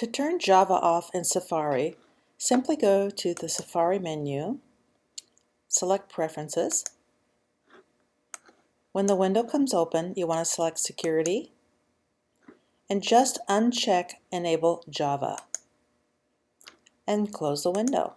To turn Java off in Safari, simply go to the Safari menu, select Preferences. When the window comes open, you want to select Security and just uncheck Enable Java and close the window.